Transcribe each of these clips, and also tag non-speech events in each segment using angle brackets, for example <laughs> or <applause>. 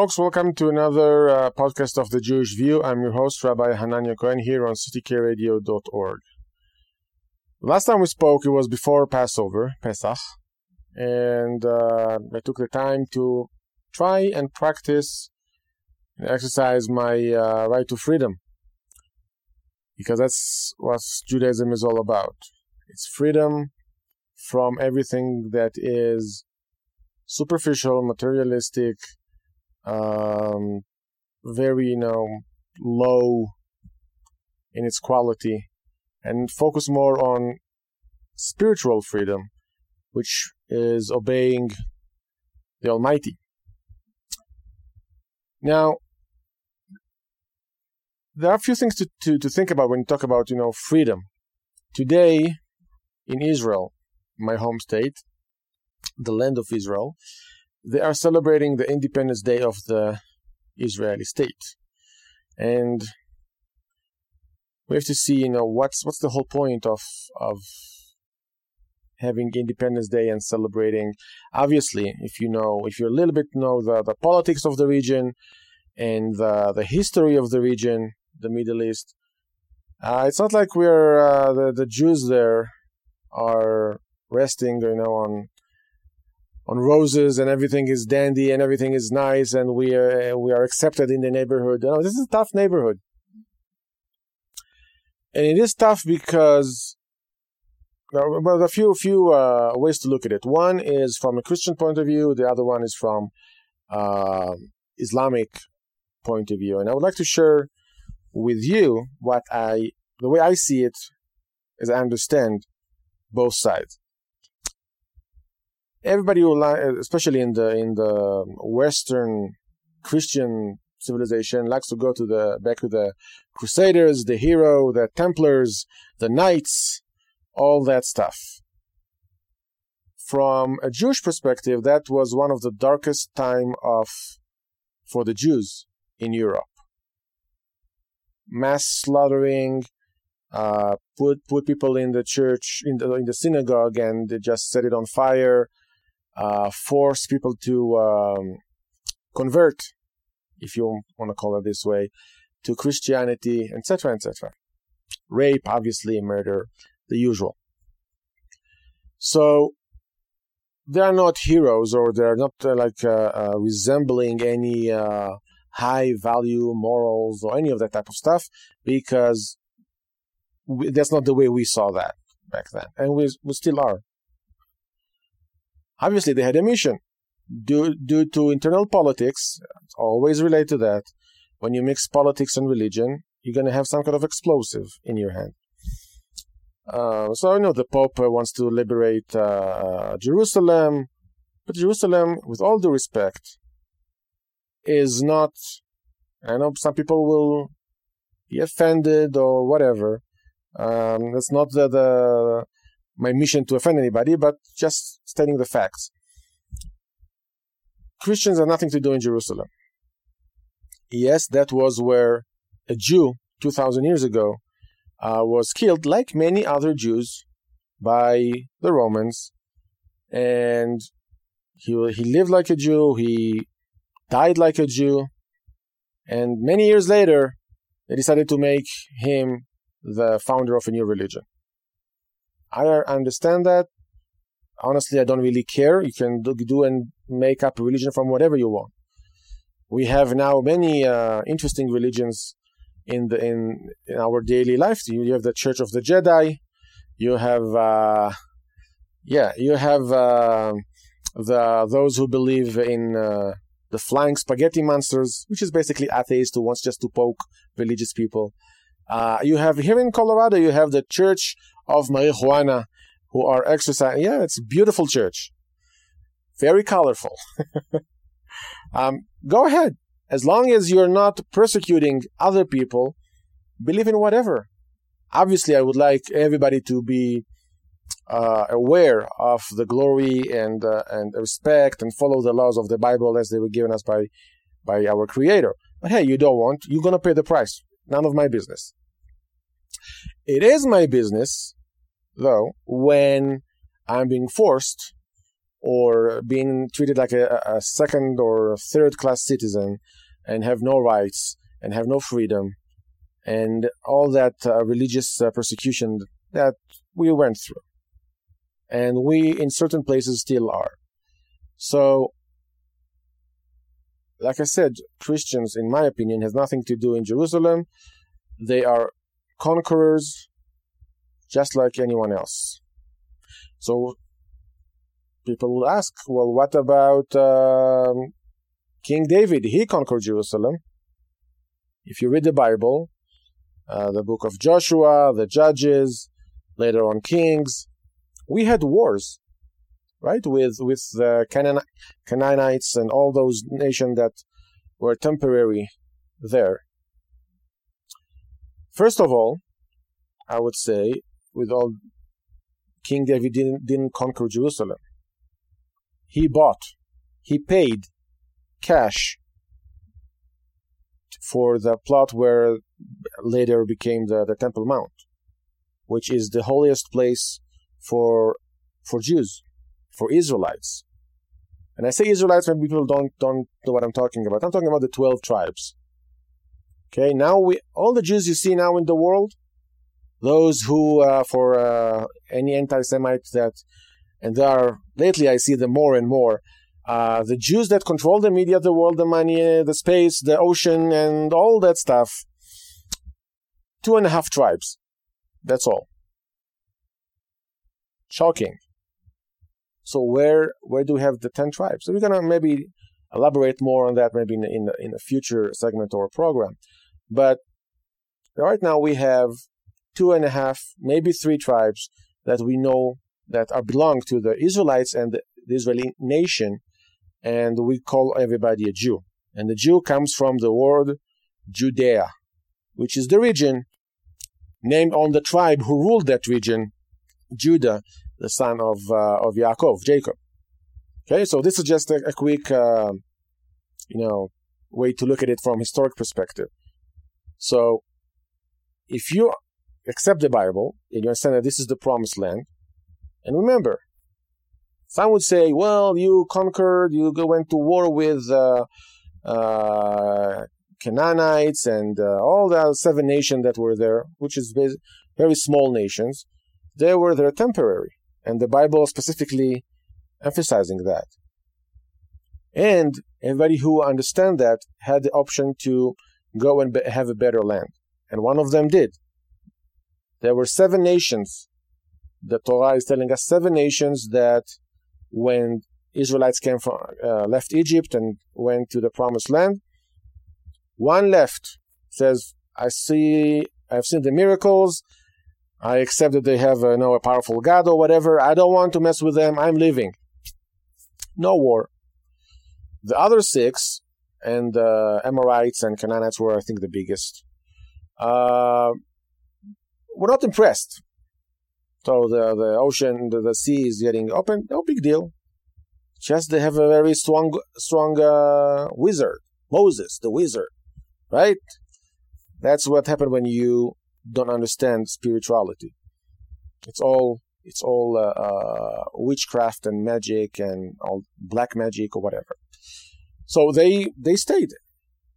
Folks, welcome to another uh, podcast of the Jewish View. I'm your host, Rabbi Hanania Cohen, here on ctkradio.org. Last time we spoke, it was before Passover, Pesach, and uh, I took the time to try and practice and exercise my uh, right to freedom, because that's what Judaism is all about. It's freedom from everything that is superficial, materialistic, um, very you know low in its quality, and focus more on spiritual freedom, which is obeying the Almighty. Now, there are a few things to, to, to think about when you talk about you know freedom. Today, in Israel, my home state, the land of Israel, they are celebrating the Independence Day of the Israeli state, and we have to see, you know, what's what's the whole point of of having Independence Day and celebrating. Obviously, if you know, if you a little bit know the, the politics of the region and the the history of the region, the Middle East, uh, it's not like we're uh, the the Jews there are resting, you know, on on roses and everything is dandy and everything is nice and we are we are accepted in the neighborhood. This is a tough neighborhood, and it is tough because well, there are a few few uh, ways to look at it. One is from a Christian point of view. The other one is from uh, Islamic point of view, and I would like to share with you what I the way I see it, as I understand both sides everybody will, especially in the in the Western Christian civilization, likes to go to the back to the Crusaders, the hero, the Templars, the Knights, all that stuff. From a Jewish perspective, that was one of the darkest time of for the Jews in Europe. Mass slaughtering, uh, put put people in the church in the in the synagogue and they just set it on fire uh, force people to um, convert, if you want to call it this way, to Christianity, etc., etc. Rape, obviously, murder, the usual. So they are not heroes, or they are not uh, like uh, uh resembling any uh, high value morals or any of that type of stuff, because we, that's not the way we saw that back then, and we, we still are. Obviously, they had a mission. Due, due to internal politics, always relate to that. When you mix politics and religion, you're going to have some kind of explosive in your hand. Uh, so I know the Pope wants to liberate uh, Jerusalem, but Jerusalem, with all due respect, is not. I know some people will be offended or whatever. Um, not the, the my mission to offend anybody, but just stating the facts. Christians have nothing to do in Jerusalem. Yes, that was where a Jew 2,000 years ago uh, was killed, like many other Jews, by the Romans. And he, he lived like a Jew, he died like a Jew. And many years later, they decided to make him the founder of a new religion. I understand that. Honestly, I don't really care. You can do, and make up a religion from whatever you want. We have now many uh, interesting religions in the in, in our daily life. You have the Church of the Jedi. You have uh, yeah, you have uh, the those who believe in uh, the flying spaghetti monsters, which is basically atheists who wants just to poke religious people. Uh, you have here in Colorado, you have the Church of Marijuana who are exercising. Yeah, it's a beautiful church, very colorful. <laughs> um, go ahead, as long as you're not persecuting other people. Believe in whatever. Obviously, I would like everybody to be uh, aware of the glory and uh, and respect and follow the laws of the Bible as they were given us by by our Creator. But hey, you don't want, you're gonna pay the price. None of my business. It is my business, though, when I'm being forced or being treated like a, a second or third class citizen and have no rights and have no freedom and all that uh, religious uh, persecution that we went through. And we, in certain places, still are. So, like I said, Christians, in my opinion, has nothing to do in Jerusalem. They are conquerors just like anyone else. So people will ask, well, what about um, King David? He conquered Jerusalem. If you read the Bible, uh, the book of Joshua, the Judges, later on Kings, we had wars, right, with with the Canaan- Canaanites and all those nations that were temporary there. First of all, I would say, with all King David didn't, didn't conquer Jerusalem. He bought, he paid cash for the plot where later became the, the Temple Mount, which is the holiest place for for Jews, for Israelites. And I say Israelites when people don't don't know what I'm talking about. I'm talking about the twelve tribes. Okay, now we all the Jews you see now in the world, those who uh, for uh, any anti-Semite that, and there are lately I see them more and more. Uh, the Jews that control the media, the world, the money, the space, the ocean, and all that stuff. Two and a half tribes. That's all. Shocking. So where where do we have the ten tribes? So we're gonna maybe elaborate more on that maybe in in, in a future segment or program. But right now we have two and a half, maybe three tribes that we know that are belong to the Israelites and the, Israeli nation, and we call everybody a Jew. And the Jew comes from the word Judea, which is the region named on the tribe who ruled that region, Judah, the son of uh, of Yaakov, Jacob. Okay, so this is just a, a quick, uh, you know, way to look at it from historic perspective. So, if you accept the Bible and you understand that this is the promised land, and remember, some would say, well, you conquered, you went to war with uh, uh, Canaanites and uh, all the seven nations that were there, which is very small nations. They were there temporary, and the Bible specifically emphasizing that. And everybody who understand that had the option to go and have a better land, and one of them did. There were seven nations. The Torah is telling us seven nations that when Israelites came from uh, left Egypt and went to the promised land, one left says, "I see, I've seen the miracles. I accept that they have uh, no a powerful God or whatever. I don't want to mess with them. I'm leaving. No war." The other six, and uh, Amorites and Canaanites were, I think, the biggest. Uh, we're not impressed. So the, the ocean, the, the sea is getting open, no big deal. Just they have a very strong, strong uh, wizard, Moses, the wizard, right? That's what happened when you don't understand spirituality. It's all it's all uh, uh, witchcraft and magic and all black magic or whatever. So they they stayed,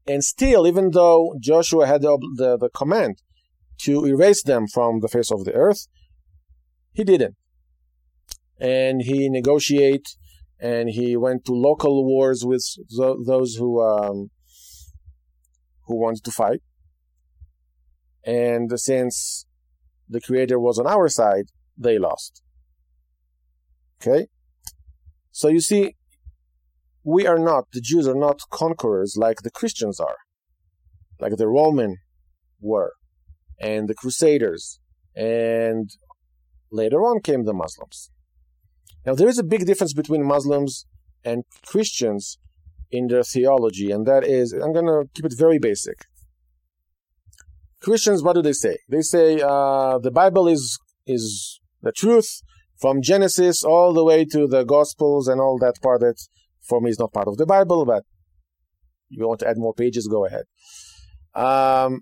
and still, even though Joshua had the, the, the command to erase them from the face of the earth. He didn't. And he negotiated and he went to local wars with those who um, who wanted to fight. And since the creator was on our side, they lost. Okay? So you see, we are not, the Jews are not conquerors like the Christians are, like the Roman were and the Crusaders, and later on came the Muslims. Now, there is a big difference between Muslims and Christians in their theology, and that is, I'm going to keep it very basic. Christians, what do they say? They say uh, the Bible is is the truth from Genesis all the way to the Gospels and all that part that for me is not part of the Bible, but you want to add more pages, go ahead. Um,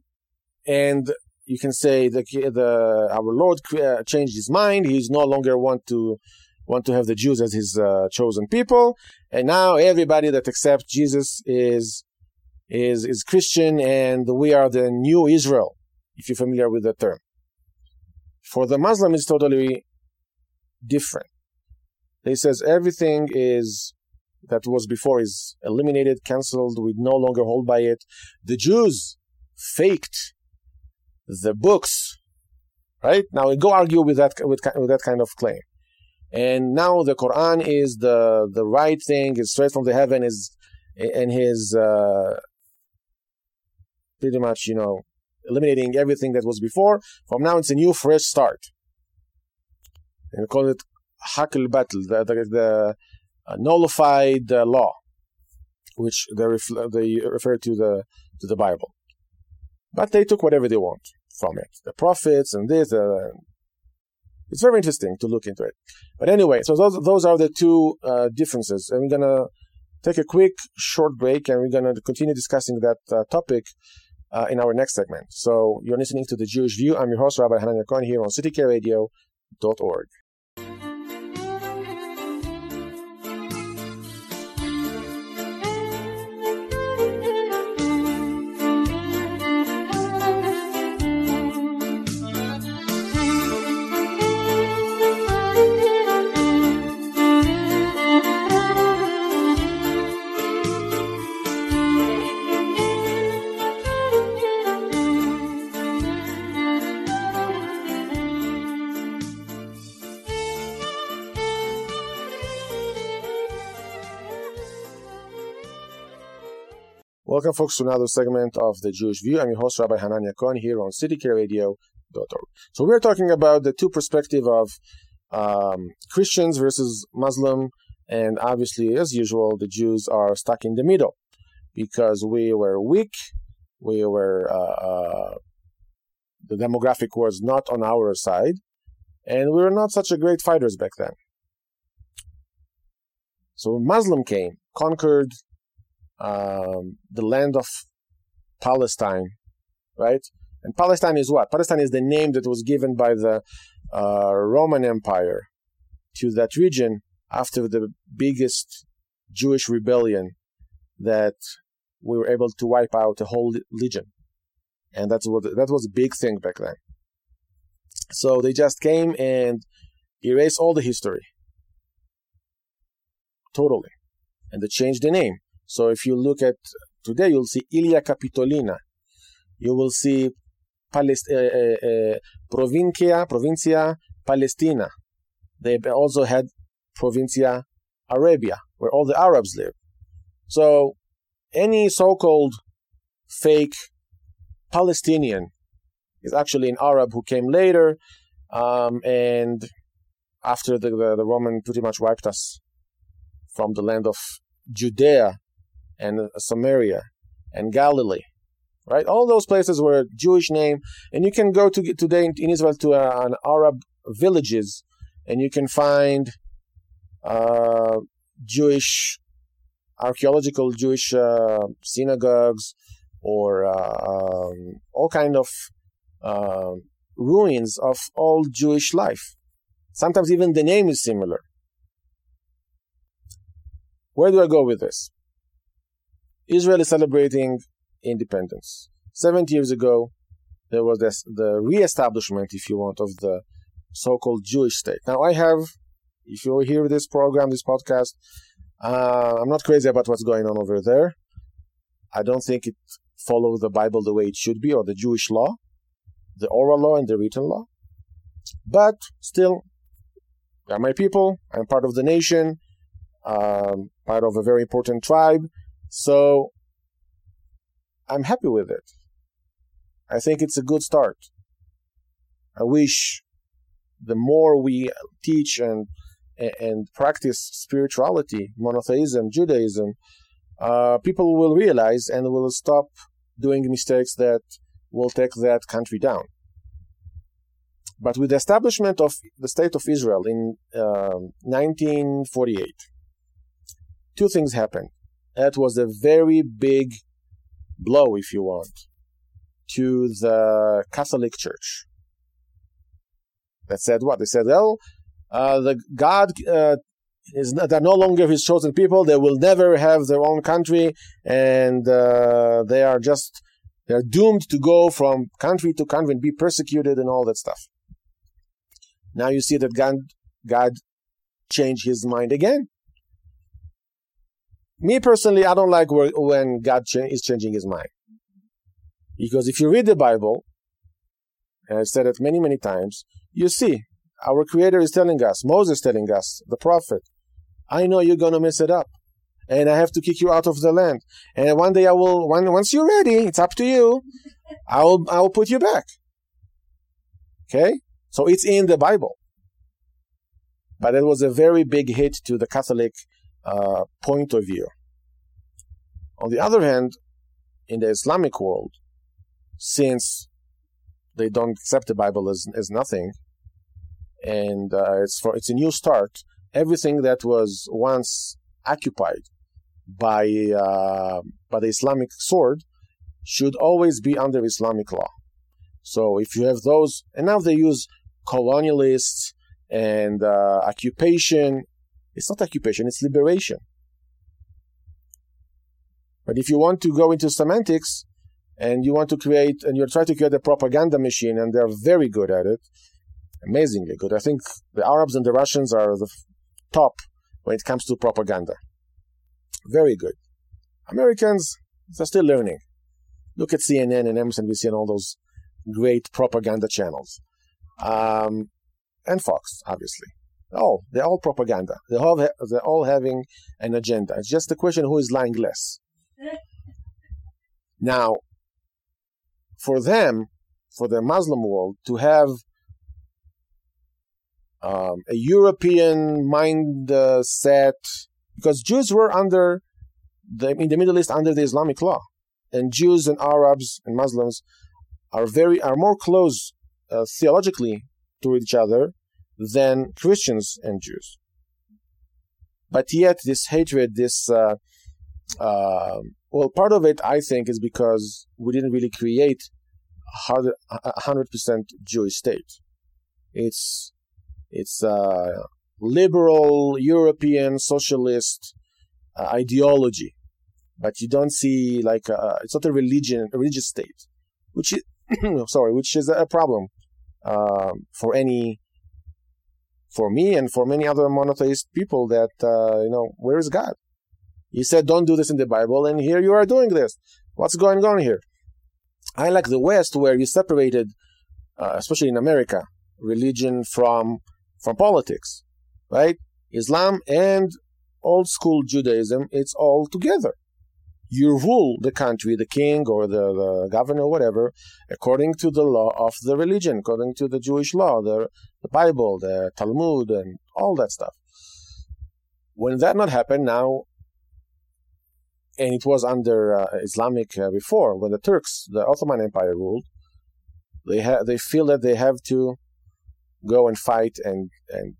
and you can say the, the our Lord uh, changed his mind. He's no longer want to want to have the Jews as his uh, chosen people, and now everybody that accepts Jesus is is is Christian, and we are the new Israel. If you're familiar with the term, for the Muslim, it's totally different. He says everything is that was before is eliminated, cancelled. We no longer hold by it. The Jews faked the books, right? Now we go argue with that with, with that kind of claim. And now the Quran is the the right thing, is straight from the heaven, is and his uh, pretty much you know eliminating everything that was before. From now, it's a new fresh start. And we call it Hakl Battle, the, the, the uh, nullified uh, law, which they, ref- they refer to the to the Bible. But they took whatever they want from it, the prophets and this. Uh, it's very interesting to look into it. But anyway, so those those are the two uh, differences, and we're gonna take a quick short break, and we're gonna continue discussing that uh, topic uh, in our next segment. So you're listening to the Jewish View. I'm your host, Rabbi Hanan Cohen, here on ctkradio.org. Welcome, folks, to another segment of the Jewish View. I'm your host, Rabbi Hanania Cohen, here on ctkradio.org. So we're talking about the two perspective of um, Christians versus Muslim, and obviously, as usual, the Jews are stuck in the middle because we were weak, we were uh, uh, the demographic was not on our side, and we were not such a great fighters back then. So Muslim came, conquered um, the land of Palestine, right? And Palestine is what? Palestine is the name that was given by the uh, Roman Empire to that region after the biggest Jewish rebellion that we were able to wipe out a whole legion. And that's what that was a big thing back then. So they just came and erased all the history. Totally. And they changed the name. So if you look at today, you'll see Aelia Capitolina. You will see Palest- uh, uh, uh, Provincia, Provincia Palestina. They also had Provincia Arabia, where all the Arabs live. So any so-called fake Palestinian is actually an Arab who came later, um, and after the, the, the Roman pretty much wiped us from the land of Judea and Samaria and Galilee, right? All those places were Jewish name, and you can go to today in Israel to uh, an Arab villages, and you can find uh, Jewish archaeological Jewish uh, synagogues or uh, um, all kind of uh, ruins of all Jewish life. Sometimes even the name is similar. Where do I go with this? Israel is celebrating independence. 70 years ago, there was this, the re-establishment, if you want, of the so-called Jewish state. Now, I have, if you hear this program, this podcast, uh, I'm not crazy about what's going on over there. I don't think it follows the Bible the way it should be, or the Jewish law, the oral law and the written law. But still, they're my people. I'm part of the nation, um, part of a very important tribe. So I'm happy with it. I think it's a good start. I wish the more we teach and and practice spirituality, monotheism, Judaism, uh, people will realize and will stop doing mistakes that will take that country down. But with the establishment of the state of Israel in uh, um, 1948, two things happened. That was a very big blow, if you want, to the Catholic Church. That said what? They said, well, uh, the God uh, is not, they're no longer His chosen people. They will never have their own country, and uh, they are just they're doomed to go from country to country and be persecuted and all that stuff. Now you see that God, God changed His mind again. Me personally, I don't like when God is changing His mind. Because if you read the Bible, and I've said it many, many times, you see our Creator is telling us, Moses telling us, the prophet, I know you're going to mess it up. And I have to kick you out of the land. And one day I will, once you're ready, it's up to you. I will, I will put you back. Okay? So it's in the Bible. But it was a very big hit to the Catholic uh, point of view. On the other hand, in the Islamic world, since they don't accept the Bible as, as nothing, and uh, it's for it's a new start. Everything that was once occupied by uh, by the Islamic sword should always be under Islamic law. So if you have those, and now they use colonialists and uh, occupation. It's not occupation; it's liberation. But if you want to go into semantics and you want to create, and you're trying to create a propaganda machine, and they're very good at it, amazingly good. I think the Arabs and the Russians are the top when it comes to propaganda. Very good. Americans, they're still learning. Look at CNN and MSNBC and all those great propaganda channels. Um, and Fox, obviously. Oh, they're all propaganda. They're all, they're all having an agenda. It's just a question who is lying less. <laughs> Now, for them, for the Muslim world, to have um, a European mindset, because Jews were under the, in the Middle East under the Islamic law, and Jews and Arabs and Muslims are very are more close uh, theologically to each other than Christians and Jews. But yet, this hatred, this uh, uh, well, part of it, I think, is because we didn't really create a hundred percent Jewish state. It's it's a liberal European socialist uh, ideology, but you don't see like a, it's not a religion, a religious state, which is <coughs> sorry, which is a problem um, for any for me and for many other monotheist people that uh, you know where is God? He said, don't do this in the Bible, and here you are doing this. What's going on here? I like the West, where you separated, uh, especially in America, religion from from politics, right? Islam and old school Judaism, it's all together. You rule the country, the king or the, the governor, whatever, according to the law of the religion, according to the Jewish law, the, the Bible, the Talmud, and all that stuff. When that not happened, now and it was under uh, Islamic uh, before when the Turks, the Ottoman Empire ruled. They ha- they feel that they have to go and fight and and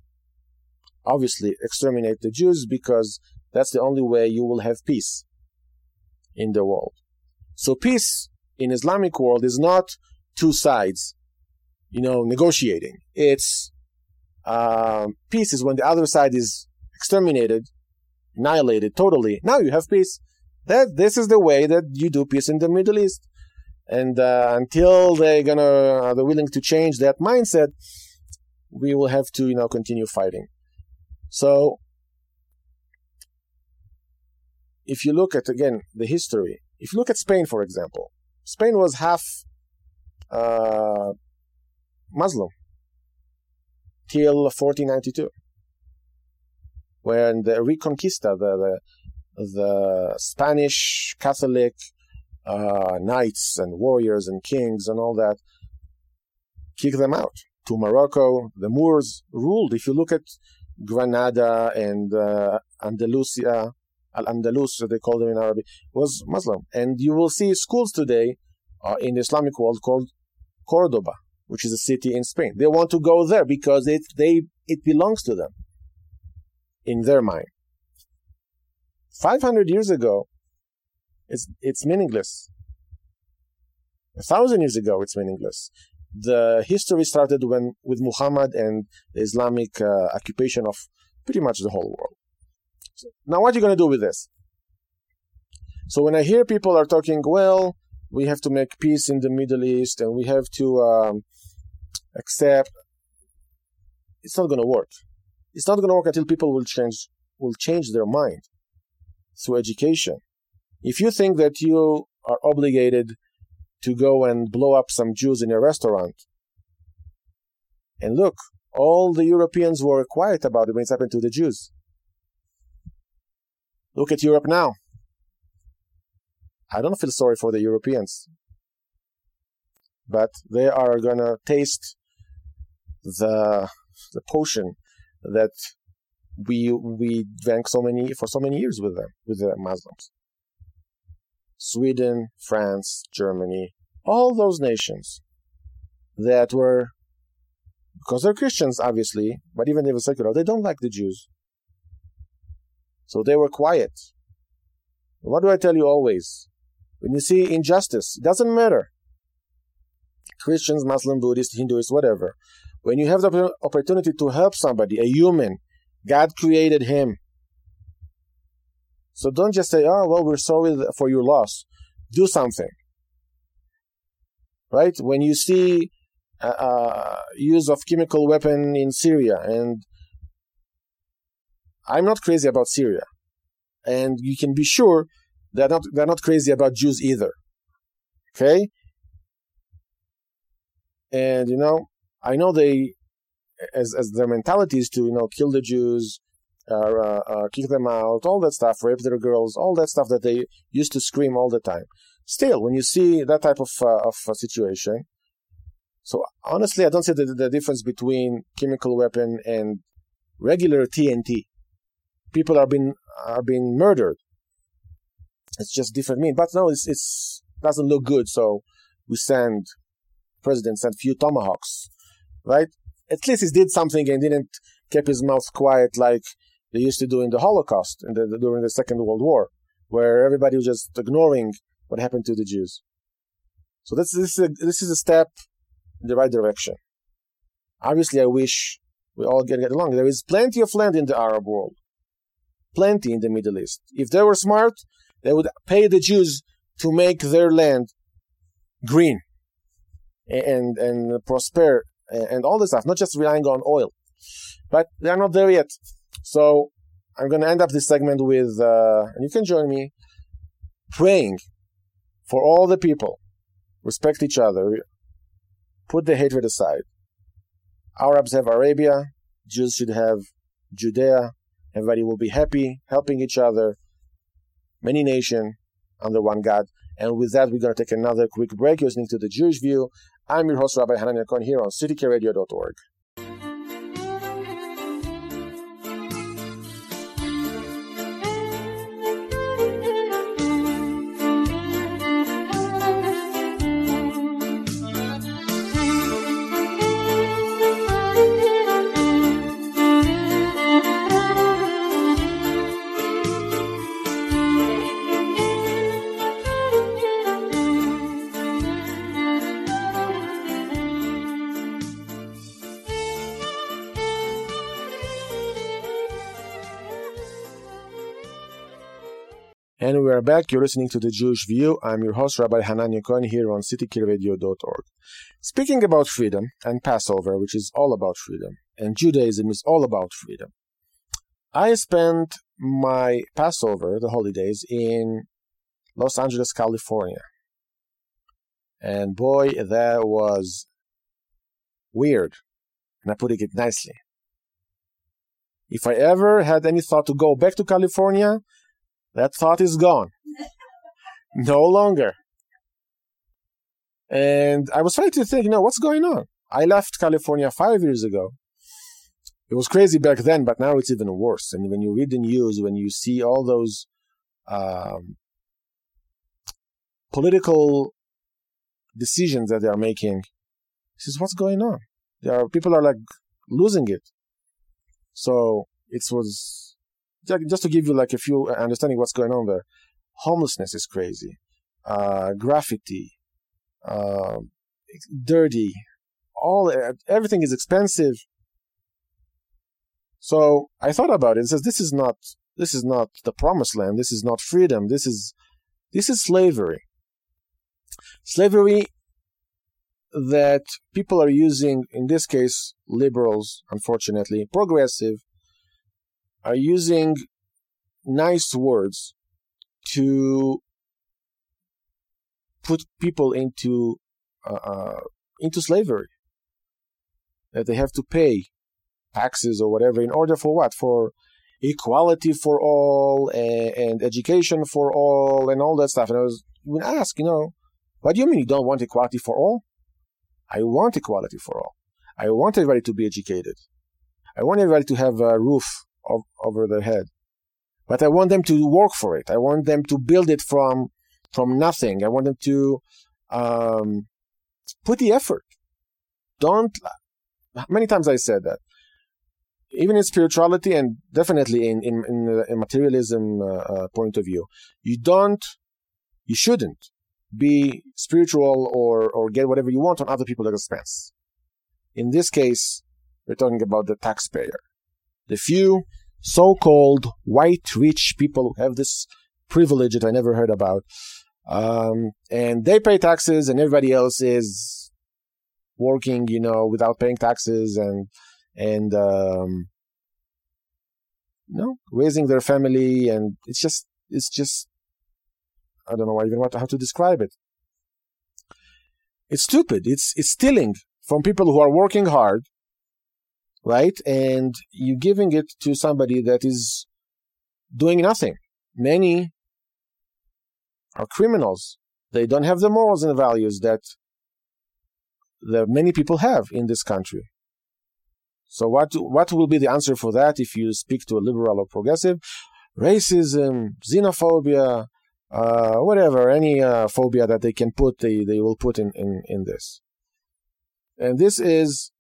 obviously exterminate the Jews because that's the only way you will have peace in the world. So peace in Islamic world is not two sides, you know, negotiating. It's uh, peace is when the other side is exterminated, annihilated totally. Now you have peace. That this is the way that you do peace in the Middle East, and uh, until they're gonna are they willing to change that mindset, we will have to you know continue fighting. So if you look at again the history, if you look at Spain for example, Spain was half uh, Muslim till 1492, when the Reconquista, the, the the Spanish Catholic uh, knights and warriors and kings and all that, kick them out to Morocco. The Moors ruled. If you look at Granada and uh, Andalusia, Al Andalus, they called them in Arabic, was Muslim. And you will see schools today uh, in the Islamic world called Cordoba, which is a city in Spain. They want to go there because it they it belongs to them in their mind. 500 years ago, it's, it's meaningless. A thousand years ago, it's meaningless. the history started when with Muhammad and the Islamic uh, occupation of pretty much the whole world. Now, what are you going to do with this? So when I hear people are talking, well, we have to make peace in the Middle East and we have to um, accept, it's not going to work. It's not going to work until people will change will change their mind through education. If you think that you are obligated to go and blow up some Jews in a restaurant. And look, all the Europeans were quiet about it when it's happened to the Jews. Look at Europe now. I don't feel sorry for the Europeans. But they are gonna taste the the potion that we we drank so many for so many years with them, with the Muslims. Sweden, France, Germany, all those nations that were, because they're Christians, obviously, but even they were secular, they don't like the Jews. So they were quiet. What do I tell you always? When you see injustice, it doesn't matter. Christians, Muslim, Buddhist, Hinduist, whatever. When you have the opportunity to help somebody, a human, God created him. So don't just say, oh, well, we're sorry for your loss. Do something. Right? When you see uh, uh, use of chemical weapon in Syria, and I'm not crazy about Syria, and you can be sure they're not they're not crazy about Jews either. Okay? And you know, I know they as as their mentality is to you know kill the Jews, uh, uh, uh, kick them out, all that stuff, rape their girls, all that stuff that they used to scream all the time. Still, when you see that type of uh, of situation, so honestly, I don't see the, the difference between chemical weapon and regular TNT. People are being are being murdered. It's just different mean, but no, it's it's doesn't look good. So we send president sent few tomahawks, right? At least he did something and didn't keep his mouth quiet like they used to do in the Holocaust the, during the Second World War, where everybody was just ignoring what happened to the Jews. So this, this, is a, this is a step in the right direction. Obviously, I wish we all get, get along. There is plenty of land in the Arab world, plenty in the Middle East. If they were smart, they would pay the Jews to make their land green and and prosper and all this stuff, not just relying on oil. But they're not there yet. So I'm going to end up this segment with, uh, and you can join me, praying for all the people. Respect each other. Put the hatred aside. Arabs have Arabia. Jews should have Judea. Everybody will be happy, helping each other. Many nation under one God. And with that, we're going to take another quick break. You're listening to the Jewish View. I'm your host, Rabbi Hanania Cohen, here on ctkradio.org. And we are back. You're listening to The Jewish View. I'm your host, Rabbi Hanania Cohen, here on ctkradio.org. Speaking about freedom and Passover, which is all about freedom, and Judaism is all about freedom, I spent my Passover, the holidays, in Los Angeles, California. And boy, that was weird. And I put it nicely. If I ever had any thought to go back to California, that thought is gone. no longer. And I was trying to think, you know, what's going on? I left California five years ago. It was crazy back then, but now it's even worse. And when you read the news, when you see all those um, political decisions that they are making, this is what's going on. There are people are like losing it. So it was just to give you like a few uh, understanding what's going on there. Homelessness is crazy. Uh, graffiti, uh, dirty, all everything is expensive. So I thought about it and says this is not this is not the promised land. This is not freedom. This is this is slavery. Slavery that people are using, in this case, liberals, unfortunately, progressive, are using nice words to put people into uh, uh, into slavery. That they have to pay taxes or whatever in order for what? For equality for all and, and education for all and all that stuff. And I was when I asked, you know, what do you mean you don't want equality for all? I want equality for all. I want everybody to be educated. I want everybody to have a roof of, over their head. But I want them to work for it. I want them to build it from from nothing. I want them to um, put the effort. Don't. Many times I said that. Even in spirituality and definitely in in, in, in materialism uh, uh, point of view, you don't, you shouldn't be spiritual or or get whatever you want on other people's expense. In this case, we're talking about the taxpayer, the few so-called white rich people who have this privilege that I never heard about, um, and they pay taxes, and everybody else is working, you know, without paying taxes and and um, you know, raising their family, and it's just it's just I don't know even what how to describe it. It's stupid. It's it's stealing from people who are working hard, right? And you're giving it to somebody that is doing nothing. Many are criminals. They don't have the morals and values that many people have in this country. So what what will be the answer for that if you speak to a liberal or progressive? Racism, xenophobia, uh, whatever, any uh, phobia that they can put, they, they will put in, in, in this. And this is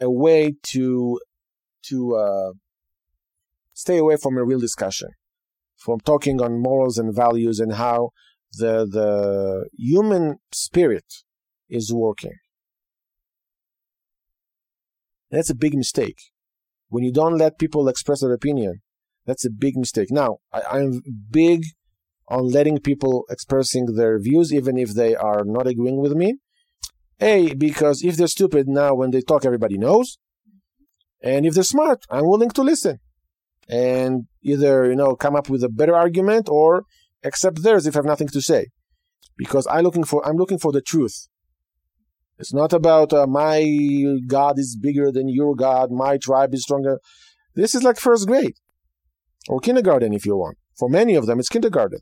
a way to to uh, stay away from a real discussion, from talking on morals and values and how the the human spirit is working. That's a big mistake. When you don't let people express their opinion, that's a big mistake. Now, I, I'm big on letting people expressing their views, even if they are not agreeing with me. A, because if they're stupid now, when they talk, everybody knows. And if they're smart, I'm willing to listen and either you know come up with a better argument or accept theirs if I have nothing to say, because I'm looking for I'm looking for the truth. It's not about uh, my God is bigger than your God, my tribe is stronger. This is like first grade or kindergarten if you want. For many of them, it's kindergarten.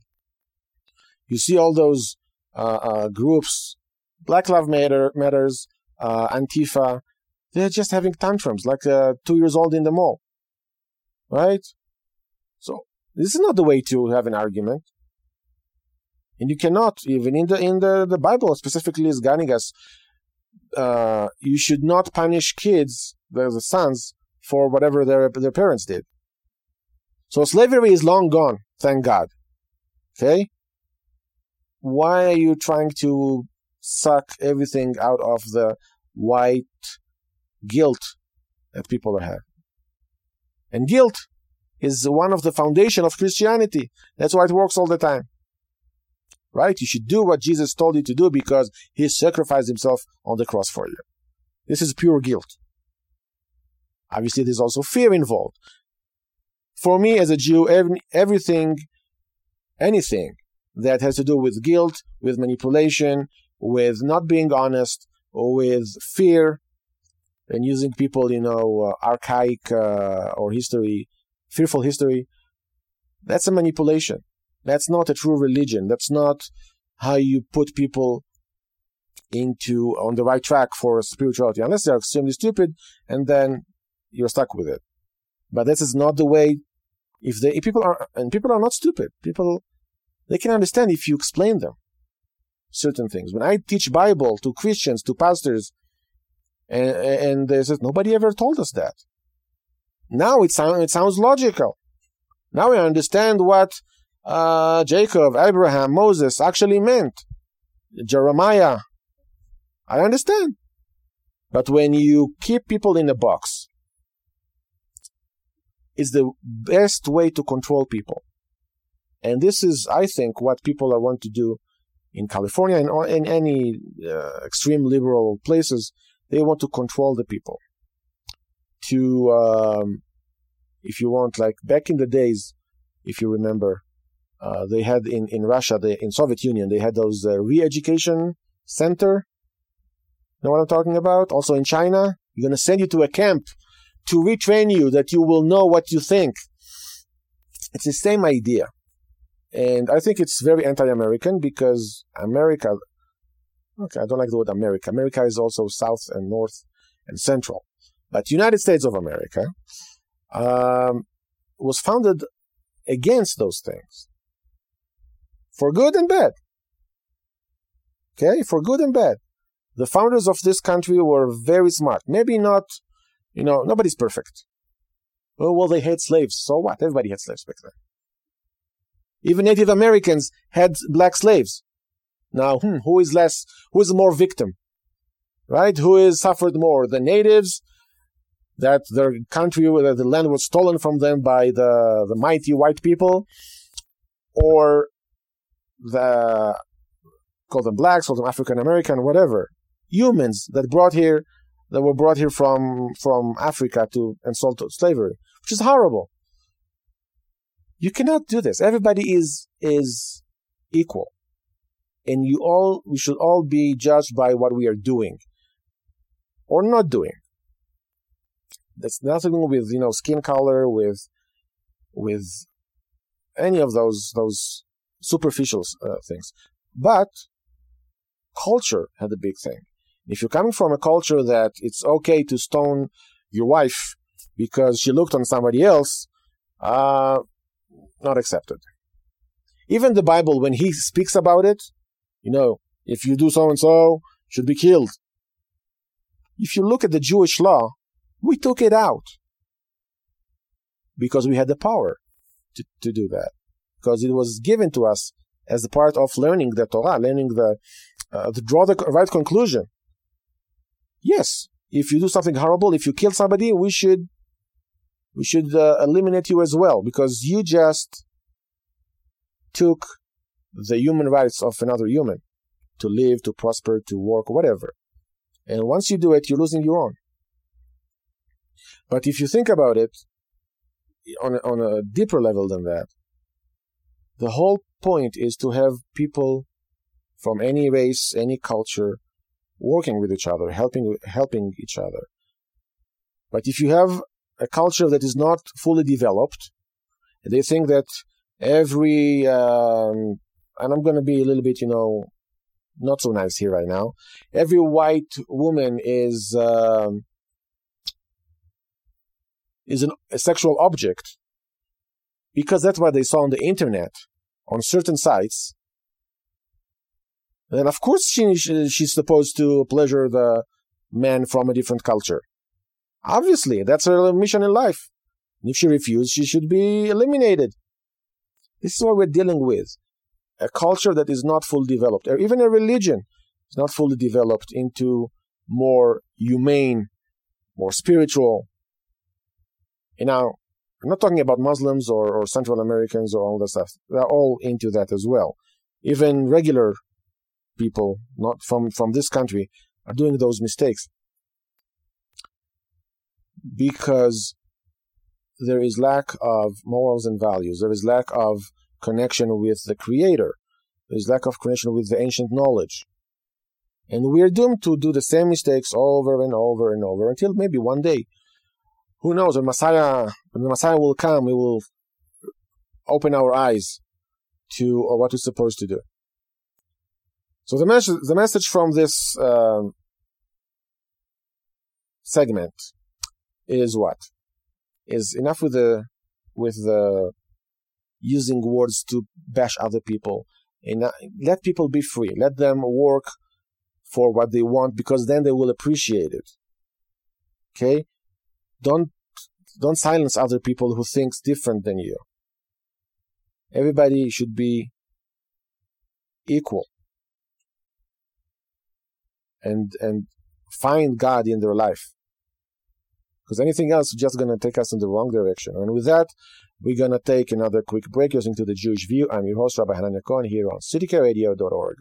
You see all those uh, uh, groups, Black Lives Matter, Matters, uh, Antifa, they're just having tantrums like uh, two years old in the mall, right? So this is not the way to have an argument, and you cannot even in the in the, the Bible specifically is guiding us. Uh, you should not punish kids, the, the sons, for whatever their their parents did. So slavery is long gone, thank God. Okay, why are you trying to suck everything out of the white guilt that people have? And guilt is one of the foundation of Christianity. That's why it works all the time. Right? You should do what Jesus told you to do because he sacrificed himself on the cross for you. This is pure guilt. Obviously, there's also fear involved. For me as a Jew, every, everything, anything that has to do with guilt, with manipulation, with not being honest, or with fear, and using people, you know, uh, archaic uh, or history, fearful history. That's a manipulation. That's not a true religion. That's not how you put people into on the right track for spirituality, unless they're extremely stupid, and then you're stuck with it. But this is not the way. If they if people are and people are not stupid. People they can understand if you explain them certain things. When I teach Bible to Christians, to pastors, and, and they said, nobody ever told us that. Now it, sound, it sounds logical. Now I understand what uh, Jacob, Abraham, Moses actually meant. Jeremiah. I understand. But when you keep people in a box, it's the best way to control people. And this is, I think, what people are want to do in California and in any uh, extreme liberal places. They want to control the people. To, um, if you want, like back in the days, if you remember, uh, they had in, in Russia, they, in Soviet Union, they had those uh, re-education center. Know what I'm talking about? Also in China, you're going to send you to a camp to retrain you that you will know what you think. It's the same idea. And I think it's very anti-American because America, okay, I don't like the word America. America is also South and North and Central. But United States of America um, was founded against those things for good and bad. Okay, for good and bad. The founders of this country were very smart. Maybe not, you know, nobody's perfect. Oh, well, they hate slaves. So what? Everybody had slaves back then. Even Native Americans had black slaves. Now, hmm, who is less, who is more victim? Right? Who is suffered more? The natives, that their country, that the land was stolen from them by the, the mighty white people, or the call them blacks, call them African American, whatever, humans that brought here that were brought here from from Africa to sold to slavery, which is horrible. You cannot do this. Everybody is is equal, and you all we should all be judged by what we are doing or not doing. That's nothing with you know skin color, with with any of those those superficial uh, things. But culture had a big thing. If you're coming from a culture that it's okay to stone your wife because she looked on somebody else, uh, not accepted. Even the Bible, when he speaks about it, you know, if you do so and so, should be killed. If you look at the Jewish law, we took it out because we had the power to, to do that because it was given to us as a part of learning the Torah, learning the uh, to draw the right conclusion. Yes, if you do something horrible, if you kill somebody, we should we should uh, eliminate you as well because you just took the human rights of another human to live, to prosper, to work, whatever. And once you do it, you're losing your own. But if you think about it on a, on a deeper level than that, the whole point is to have people from any race, any culture, working with each other, helping helping each other. But if you have a culture that is not fully developed, they think that every um, and I'm going to be a little bit, you know, not so nice here right now. Every white woman is um, is an, a sexual object because that's what they saw on the internet on certain sites, then of course she, she's supposed to pleasure the man from a different culture. Obviously, that's her mission in life. If she refuses, she should be eliminated. This is what we're dealing with. A culture that is not fully developed, or even a religion is not fully developed into more humane, more spiritual. You know, I'm not talking about Muslims or, or Central Americans or all that stuff. They're all into that as well. Even regular people, not from, from this country, are doing those mistakes because there is lack of morals and values. There is lack of connection with the Creator. There is lack of connection with the ancient knowledge. And we are doomed to do the same mistakes over and over and over until maybe one day who knows when Messiah when the Messiah will come, we will open our eyes to or what we're supposed to do. So the message the message from this um, segment is what is enough with the with the using words to bash other people and uh, let people be free let them work for what they want because then they will appreciate it okay don't don't silence other people who thinks different than you. Everybody should be equal. And and find God in their life. Because anything else is just going to take us in the wrong direction. And with that, we're going to take another quick break. You're to The Jewish View. I'm your host, Rabbi Hanania Cohen, here on ctkradio.org.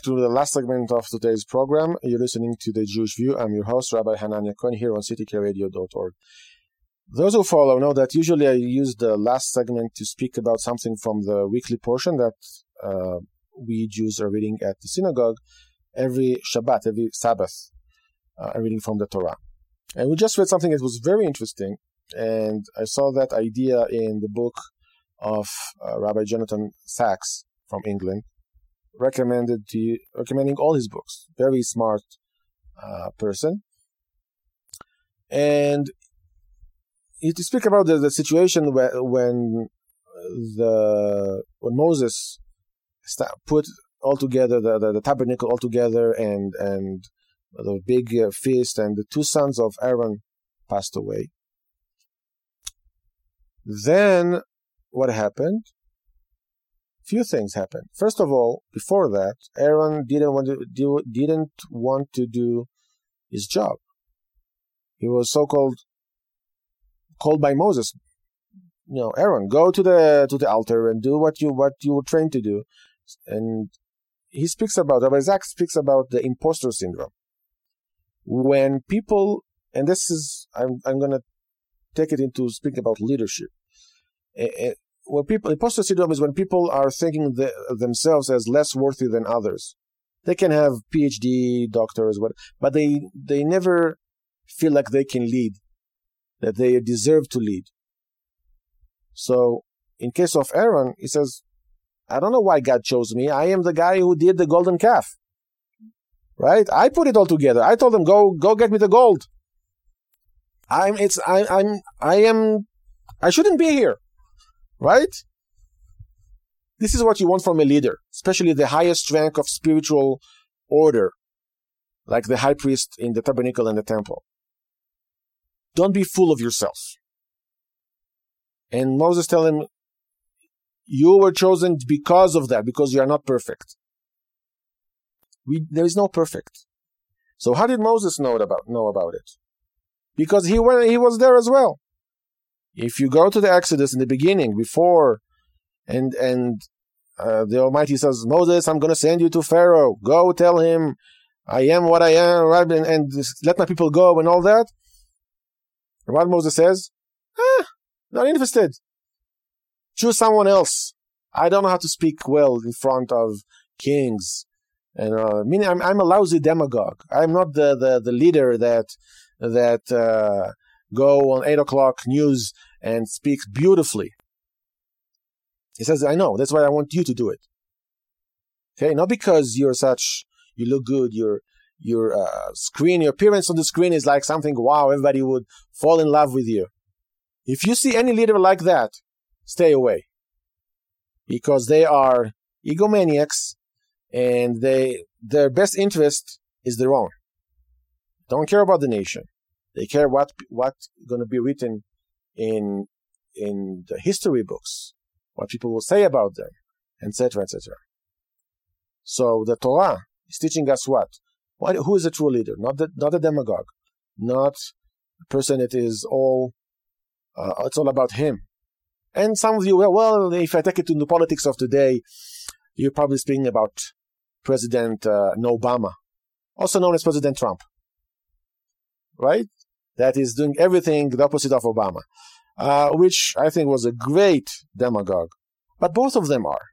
back to the last segment of today's program. You're listening to The Jewish View. I'm your host, Rabbi Hanania Cohen, here on ctkradio.org. Those who follow know that usually I use the last segment to speak about something from the weekly portion that uh, we Jews are reading at the synagogue every Shabbat, every Sabbath, uh, reading from the Torah. And we just read something that was very interesting, and I saw that idea in the book of uh, Rabbi Jonathan Sacks from England recommended to you, recommending all his books. Very smart uh, person. And he to speak about the, the situation where, when the when Moses put all together the, the, the, tabernacle all together and and the big uh, feast and the two sons of Aaron passed away. Then what happened? Few things happened. First of all, before that, Aaron didn't want to do didn't want to do his job. He was so called called by Moses. You know, Aaron, go to the to the altar and do what you what you were trained to do. And he speaks about Rabbi Sacks speaks about the imposter syndrome. When people and this is I'm I'm gonna take it into speaking about leadership when people imposter syndrome is when people are thinking the, themselves as less worthy than others. They can have PhD, doctors, what, but they they never feel like they can lead, that they deserve to lead. So, in case of Aaron, he says, "I don't know why God chose me. I am the guy who did the golden calf, right? I put it all together. I told them, go go get me the gold. I'm it's I, I'm I am I shouldn't be here." Right? This is what you want from a leader, especially the highest rank of spiritual order, like the high priest in the tabernacle and the temple. Don't be full of yourself. And Moses tell him, you were chosen because of that, because you are not perfect. We, there is no perfect. So how did Moses know about know about it? Because he went, he was there as well. If you go to the Exodus in the beginning, before, and and uh, the Almighty says, Moses, I'm going to send you to Pharaoh. Go tell him, I am what I am, right? And, and let my people go and all that. And what Moses says, ah, not interested. Choose someone else. I don't know how to speak well in front of kings. And uh, meaning, I'm, I'm a lousy demagogue. I'm not the, the, the leader that that uh, go on 8 o'clock news and speak beautifully. He says, I know, that's why I want you to do it. Okay, not because you're such, you look good, your your uh, screen, your appearance on the screen is like something, wow, everybody would fall in love with you. If you see any leader like that, stay away. Because they are egomaniacs and they their best interest is their own. Don't care about the nation. They care what what's going to be written in in the history books, what people will say about them, etc., etc. So the Torah is teaching us what? what? Who is a true leader? Not the not a demagogue, not a person that is all. Uh, it's all about him. And some of you, well, well, if I take it to the politics of today, you're probably speaking about President uh, Obama, also known as President Trump, right? That is doing everything the opposite of Obama, uh, which I think was a great demagogue. But both of them are.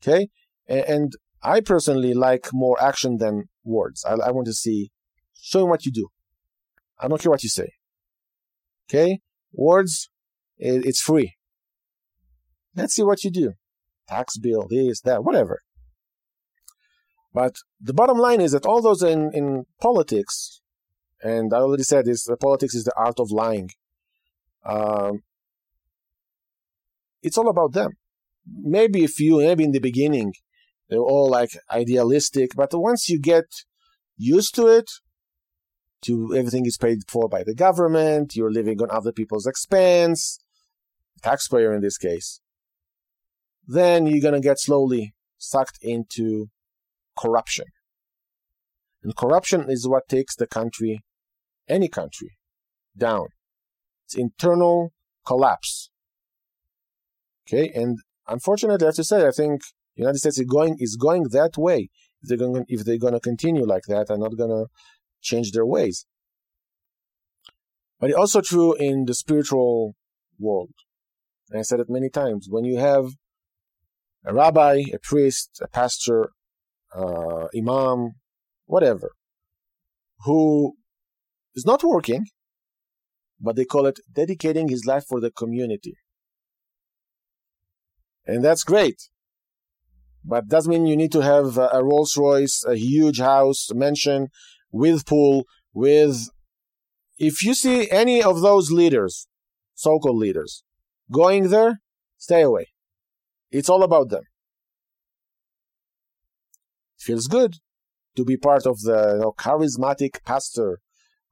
Okay? And I personally like more action than words. I, I want to see, show me what you do. I don't care what you say. Okay? Words, it's free. Let's see what you do. Tax bill, this, that, whatever. But the bottom line is that all those in, in politics, and I already said this, politics is the art of lying. Um, it's all about them. Maybe a few, maybe in the beginning, they're all like idealistic, but once you get used to it, to everything is paid for by the government, you're living on other people's expense, taxpayer in this case, then you're going to get slowly sucked into corruption. And corruption is what takes the country, any country, down. It's internal collapse. Okay, and unfortunately, I have to say, I think the United States is going is going that way. If they're going, if they're going to continue like that, and not going to change their ways. But it's also true in the spiritual world. And I said it many times. When you have a rabbi, a priest, a pastor, uh, imam, whatever, who is not working, but they call it dedicating his life for the community. And that's great. But doesn't mean you need to have a Rolls Royce, a huge house, a mansion with pool, with. If you see any of those leaders, so called leaders, going there, stay away. It's all about them. It feels good to be part of the you know, charismatic pastor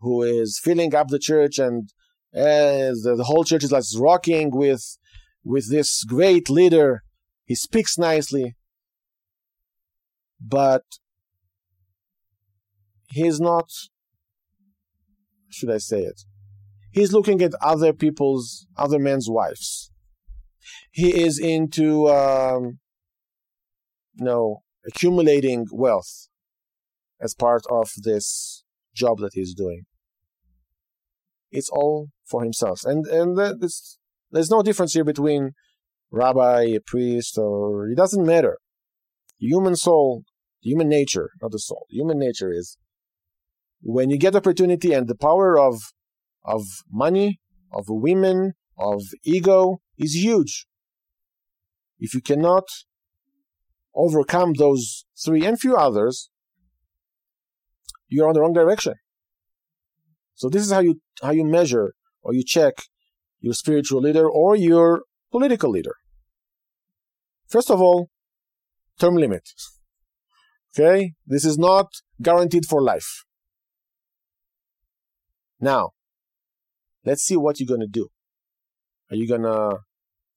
who is filling up the church and uh, the, the whole church is like rocking with with this great leader. He speaks nicely, but he's not. Should I say it? He's looking at other people's, other men's wives. He is into, um, accumulating wealth as part of this job that he's doing. It's all for himself, and and this there's no difference here between rabbi, a priest, or it doesn't matter. Human soul, human nature, not the soul. Human nature is when you get opportunity and the power of of money, of women, of ego is huge. If you cannot overcome those three and few others, you're on the wrong direction. So this is how you how you measure or you check your spiritual leader or your political leader. First of all, term limit. Okay? This is not guaranteed for life. Now, let's see what you're going to do. Are you going to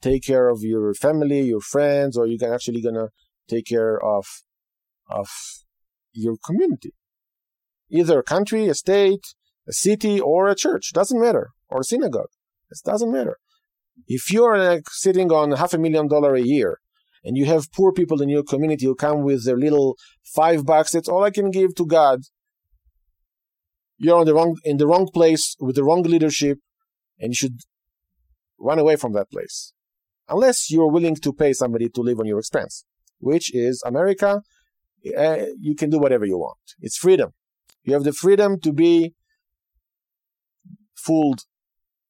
take care of your family, your friends, or are you actually going to take care of, of your community? Either a country, a state, a city, or a church. Doesn't matter. Or a synagogue. It doesn't matter. If you're like sitting on half a million dollar a year and you have poor people in your community who come with their little five bucks, that's all I can give to God. You're on the wrong in the wrong place with the wrong leadership, and you should run away from that place. Unless you're willing to pay somebody to live on your expense, which is America. Uh, you can do whatever you want. It's freedom. You have the freedom to be fooled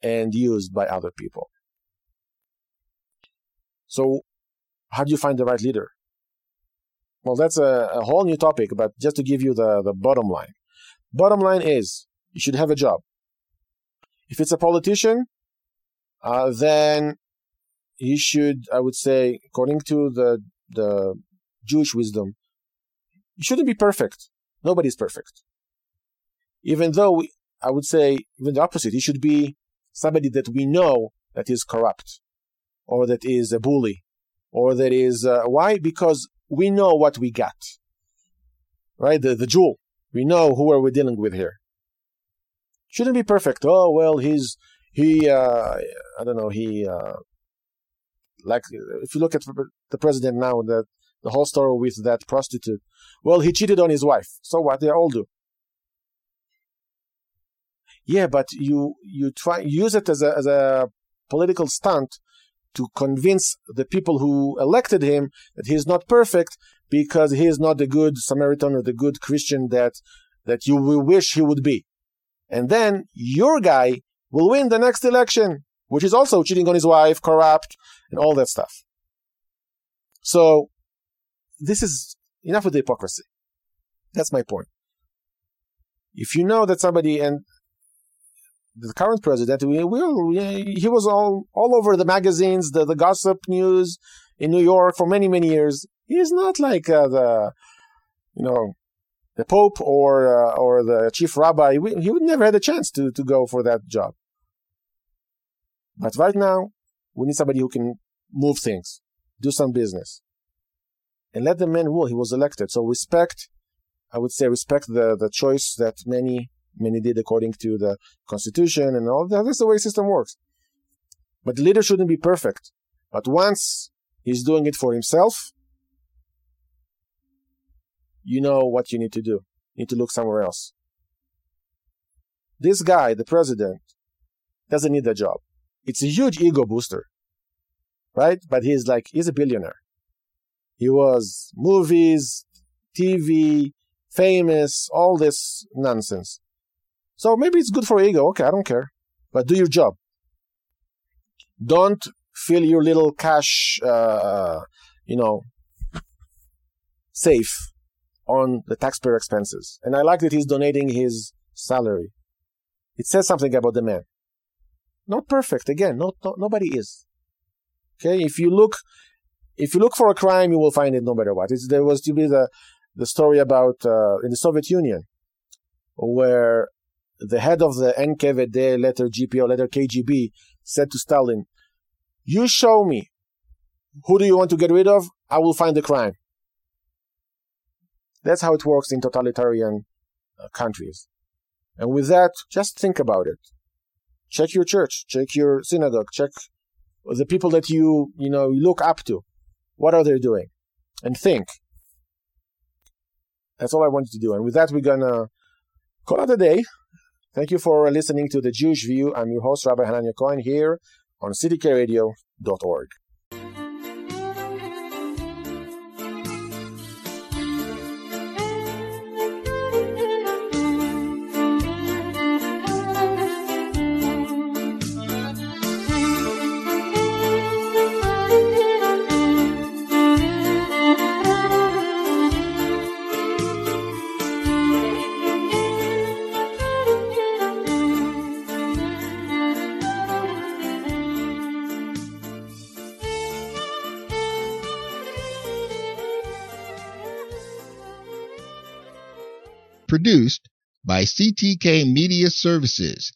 and used by other people. So, how do you find the right leader? Well, that's a, a whole new topic, but just to give you the, the bottom line. Bottom line is you should have a job. If it's a politician, uh, then he should, I would say, according to the the Jewish wisdom, he shouldn't be perfect. Nobody's perfect. Even though we, I would say, even the opposite, he should be somebody that we know that is corrupt or that is a bully or that is uh, why? Because we know what we got right? The, the jewel. We know who are we dealing with here. Shouldn't be perfect. Oh well he's he uh, i don't know he uh, like if you look at the president now that the whole story with that prostitute well he cheated on his wife. So what? They all do yeah, but you you try use it as a as a political stunt to convince the people who elected him that he's not perfect because he is not the good Samaritan or the good Christian that that you will wish he would be. And then your guy will win the next election, which is also cheating on his wife, corrupt, and all that stuff. So this is enough with the hypocrisy. That's my point. If you know that somebody and the current president, we he was all, all over the magazines, the, the gossip news in New York for many, many years. He's not like uh, the, you know, the Pope or uh, or the chief rabbi. He would never had a chance to, to go for that job. But right now, we need somebody who can move things, do some business, and let the man rule. He was elected, so respect. I would say respect the the choice that many many did according to the constitution and all that. That's the way system works. But the leader shouldn't be perfect. But once he's doing it for himself, you know what you need to do. You need to look somewhere else. This guy, the president, doesn't need a job. It's a huge ego booster, right? But he's like, he's a billionaire. He was movies, TV, famous, all this nonsense. So maybe it's good for ego. Okay, I don't care. But do your job. Don't fill your little cash, uh, you know, safe on the taxpayer expenses. And I like that he's donating his salary. It says something about the man. Not perfect. Again, not, not, nobody is. Okay, if you look, if you look for a crime, you will find it no matter what. It's, there was to be the the story about uh, in the Soviet Union, where the head of the NKVD, letter GPO, letter KGB, said to Stalin, "You show me who do you want to get rid of? I will find the crime." That's how it works in totalitarian uh, countries. And with that, just think about it. Check your church, check your synagogue, check the people that you, you know, look up to. What are they doing? And think. That's all I wanted to do. And with that, we're gonna call it a day. Thank you for listening to the Jewish View. I'm your host, Rabbi Hanania Cohen, here on ctkradio.org. by CTK Media Services